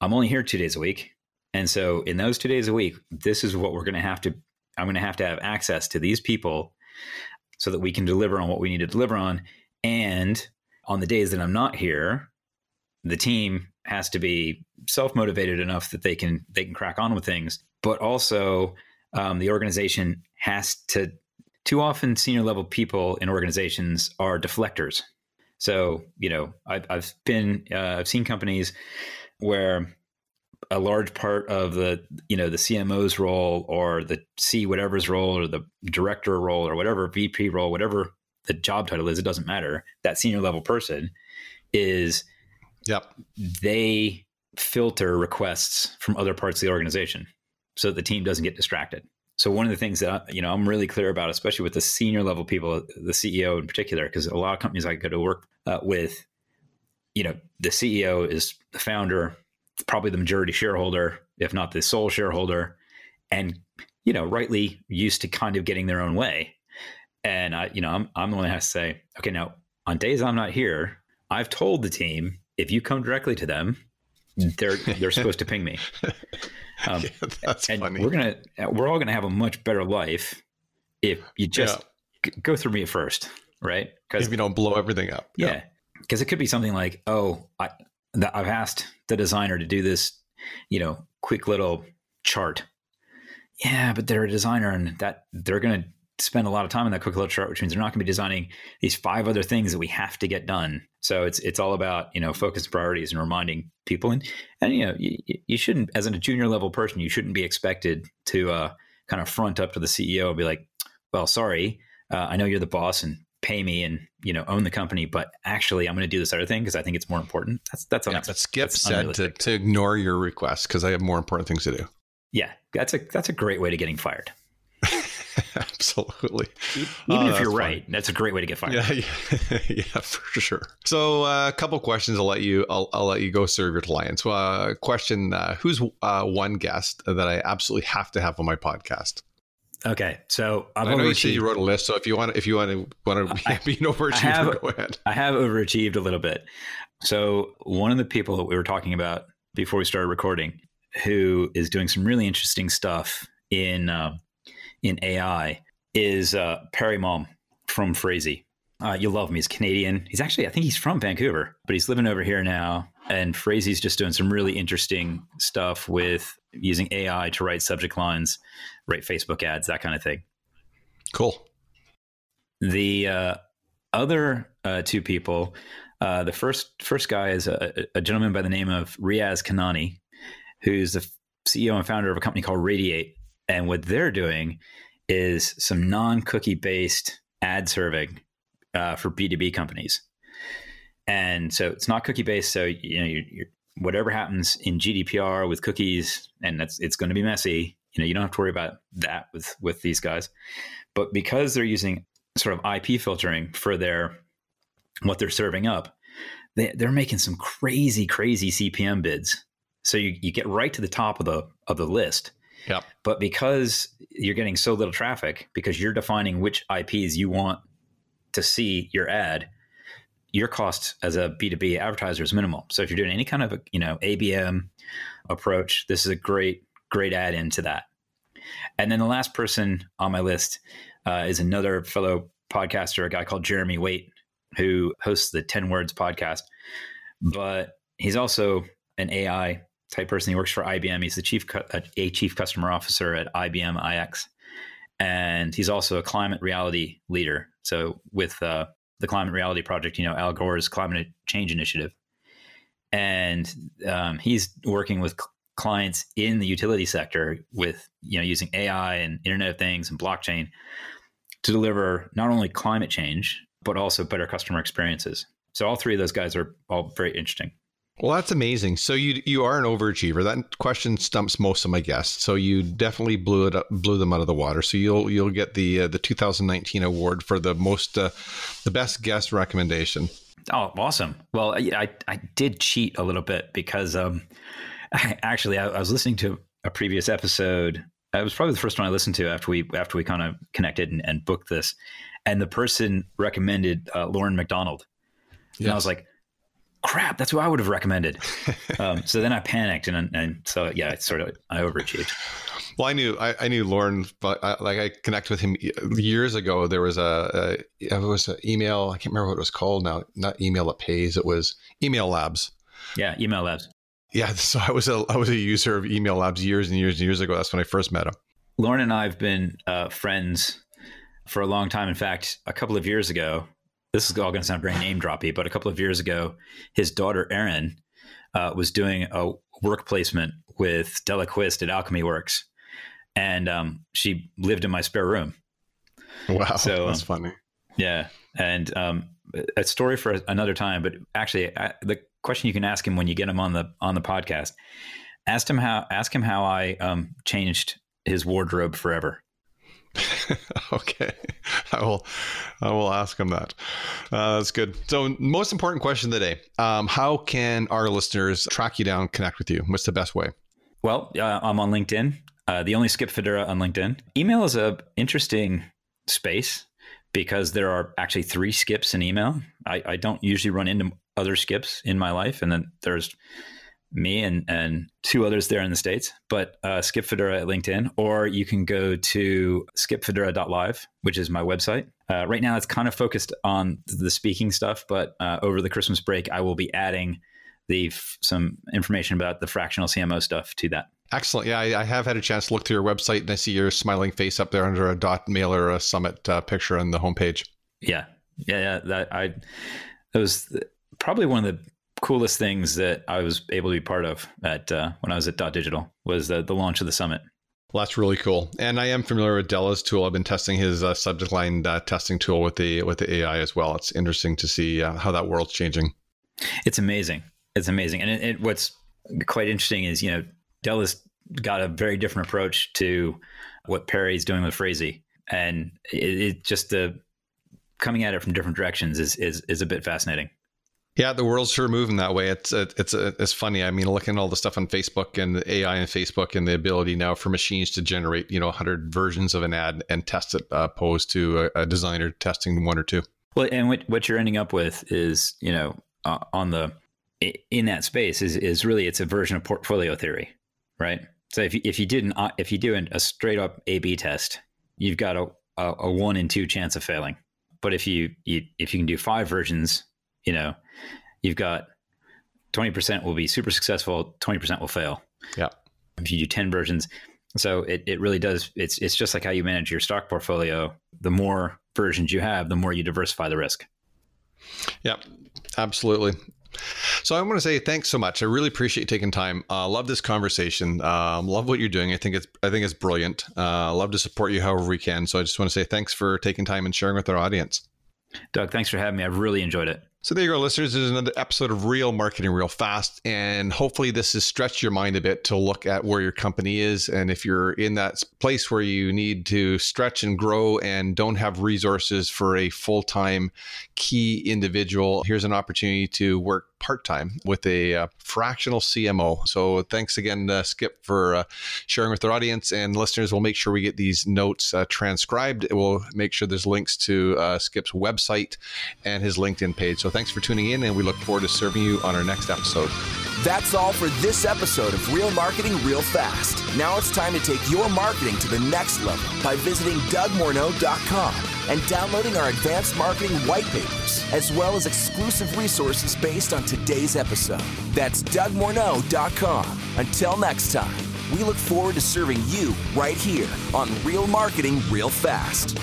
I'm only here two days a week. And so in those two days a week, this is what we're going to have to, I'm going to have to have access to these people so that we can deliver on what we need to deliver on. And on the days that I'm not here, the team has to be self-motivated enough that they can they can crack on with things but also um, the organization has to too often senior level people in organizations are deflectors so, you know, I've, I've been, uh, I've seen companies where a large part of the, you know, the CMO's role or the C whatever's role or the director role or whatever VP role, whatever the job title is, it doesn't matter. That senior level person is, yep, they filter requests from other parts of the organization so that the team doesn't get distracted. So one of the things that I, you know I'm really clear about, especially with the senior level people, the CEO in particular, because a lot of companies I go to work uh, with, you know, the CEO is the founder, probably the majority shareholder, if not the sole shareholder, and you know, rightly used to kind of getting their own way. And I, you know, I'm I'm the one that has to say, okay, now on days I'm not here, I've told the team if you come directly to them, they're they're supposed to ping me. Um, yeah, that's and funny. We're gonna we're all gonna have a much better life if you just yeah. g- go through me first, right? Because if you don't blow everything up. Yeah. yeah. because it could be something like, oh, I, I've asked the designer to do this, you know, quick little chart. Yeah, but they're a designer and that they're going to spend a lot of time on that quick little chart, which means they're not going to be designing these five other things that we have to get done. So it's it's all about you know focused priorities and reminding people, and and you know you, you shouldn't as a junior level person you shouldn't be expected to uh, kind of front up to the CEO and be like, well, sorry, uh, I know you're the boss and pay me and you know own the company, but actually I'm going to do this other thing because I think it's more important. That's that's yeah, but Skip said to, to ignore your request because I have more important things to do. Yeah, that's a that's a great way to getting fired. Absolutely. Even oh, if you're funny. right, that's a great way to get fired. Yeah, yeah, yeah for sure. So, uh, a couple questions. I'll let you. I'll, I'll let you go serve your clients. Uh, question: uh, Who's uh, one guest that I absolutely have to have on my podcast? Okay, so I've i know you said you wrote a list. So if you want, if you want to want to be, be an overachiever, have, go ahead. I have overachieved a little bit. So one of the people that we were talking about before we started recording, who is doing some really interesting stuff in uh, in AI is uh, Parry Malm from Phrasee. Uh, you'll love him. He's Canadian. He's actually, I think he's from Vancouver, but he's living over here now. And Phrasee's just doing some really interesting stuff with using AI to write subject lines, write Facebook ads, that kind of thing. Cool. The uh, other uh, two people, uh, the first first guy is a, a, gentleman by the name of Riaz Kanani, who's the CEO and founder of a company called Radiate, and what they're doing is some non cookie based ad serving uh, for B2B companies. And so it's not cookie based. So, you know, you're, you're, whatever happens in GDPR with cookies, and that's, it's going to be messy. You know, you don't have to worry about that with, with these guys. But because they're using sort of IP filtering for their, what they're serving up, they, they're making some crazy, crazy CPM bids. So you, you get right to the top of the, of the list Yep. But because you're getting so little traffic, because you're defining which IPs you want to see your ad, your cost as a B2B advertiser is minimal. So if you're doing any kind of a, you know, ABM approach, this is a great, great add into that. And then the last person on my list uh, is another fellow podcaster, a guy called Jeremy Waite, who hosts the 10 Words podcast. But he's also an AI type person. He works for IBM. He's the chief a chief customer officer at IBM iX, and he's also a climate reality leader. So with uh, the Climate Reality Project, you know Al Gore's climate change initiative, and um, he's working with clients in the utility sector with you know using AI and Internet of Things and blockchain to deliver not only climate change but also better customer experiences. So all three of those guys are all very interesting. Well, that's amazing. So you you are an overachiever. That question stumps most of my guests. So you definitely blew it up, blew them out of the water. So you'll you'll get the uh, the 2019 award for the most uh, the best guest recommendation. Oh, awesome! Well, I I did cheat a little bit because um, I, actually I, I was listening to a previous episode. It was probably the first one I listened to after we after we kind of connected and, and booked this, and the person recommended uh, Loren McDonald, and yes. I was like crap, that's what I would have recommended. um, so then I panicked, and, and so yeah, I sort of I overachieved. Well, I knew I, I knew Loren, but I, like I connected with him years ago. There was a, a it was an email. I can't remember what it was called now. Not email that pays. It was Email Labs. Yeah, Email Labs. Yeah, so I was a I was a user of Email Labs years and years and years ago. That's when I first met him. Loren and I have been uh, friends for a long time. In fact, a couple of years ago, this is all going to sound very name droppy, but a couple of years ago, his daughter Erin uh, was doing a work placement with Dela Quist at Alchemy Worx, and um, she lived in my spare room. Wow, so that's um, funny. Yeah, and um, a story for another time. But actually, I, the question you can ask him when you get him on the on the podcast, ask him how ask him how I um, changed his wardrobe forever. okay, I will. I will ask him that. Uh, that's good. So, most important question of the day: um, How can our listeners track you down, connect with you? What's the best way? Well, uh, I'm on LinkedIn. Uh, the only Skip Fidura on LinkedIn. Email is a interesting space because there are actually three skips in email. I, I don't usually run into other skips in my life, and then there's me and, and two others there in the States, but uh, Skip Fidura at LinkedIn, or you can go to skipfidura.live, which is my website. Uh, right now, it's kind of focused on the speaking stuff, but uh, over the Christmas break, I will be adding the some information about the fractional CMO stuff to that. Excellent. Yeah, I, I, have had a chance to look through your website and I see your smiling face up there under a dotmailer a summit uh, picture on the homepage. Yeah, yeah, yeah. That I that was probably one of the coolest things that I was able to be part of at uh, when I was at dotdigital was the, the launch of the summit. Well, that's really cool, and I am familiar with Dela's tool. I've been testing his uh, subject line uh, testing tool with the with the AI as well. It's interesting to see uh, how that world's changing. It's amazing. It's amazing, and it, it, what's quite interesting is you know Dela's got a very different approach to what Parry's doing with Phrasee, and it, it just the coming at it from different directions is is is a bit fascinating. Yeah, the world's sure moving that way. It's it's it's funny. I mean, looking at all the stuff on Facebook and AI and Facebook and the ability now for machines to generate you know 100 versions of an ad and test it, uh, opposed to a, a, designer testing one or two. Well, and what what you're ending up with is you know uh, on the in that space is is really it's a version of portfolio theory, right? So if you, if you didn't uh, if you do a straight up A/B test, you've got a, a, a one in two chance of failing. But if you, you if you can do five versions, you know you've got 20% will be super successful, 20% will fail. Yeah. If you do 10 versions. So it, it really does. It's, it's just like how you manage your stock portfolio. The more versions you have, the more you diversify the risk. Yeah, absolutely. So I want to say thanks so much. I really appreciate you taking time. Uh, love this conversation. Um, love what you're doing. I think it's I think it's brilliant. Uh, love to support you however we can. So I just want to say thanks for taking time and sharing with our audience. Doug, thanks for having me. I've really enjoyed it. So there you go, listeners. This is another episode of Real Marketing Real Fast. And hopefully this has stretched your mind a bit to look at where your company is. And if you're in that place where you need to stretch and grow and don't have resources for a full-time key individual, here's an opportunity to work part-time with a uh, fractional CMO. So thanks again, uh, Skip, for uh, sharing with our audience and listeners. We'll make sure we get these notes uh, transcribed. We'll make sure there's links to uh, Skip's website and his LinkedIn page. So thanks for tuning in, and we look forward to serving you on our next episode. That's all for this episode of Real Marketing Real Fast. Now it's time to take your marketing to the next level by visiting DougMorneau.com and downloading our advanced marketing white papers, as well as exclusive resources based on today's episode. That's DougMorneau.com. Until next time, we look forward to serving you right here on Real Marketing Real Fast.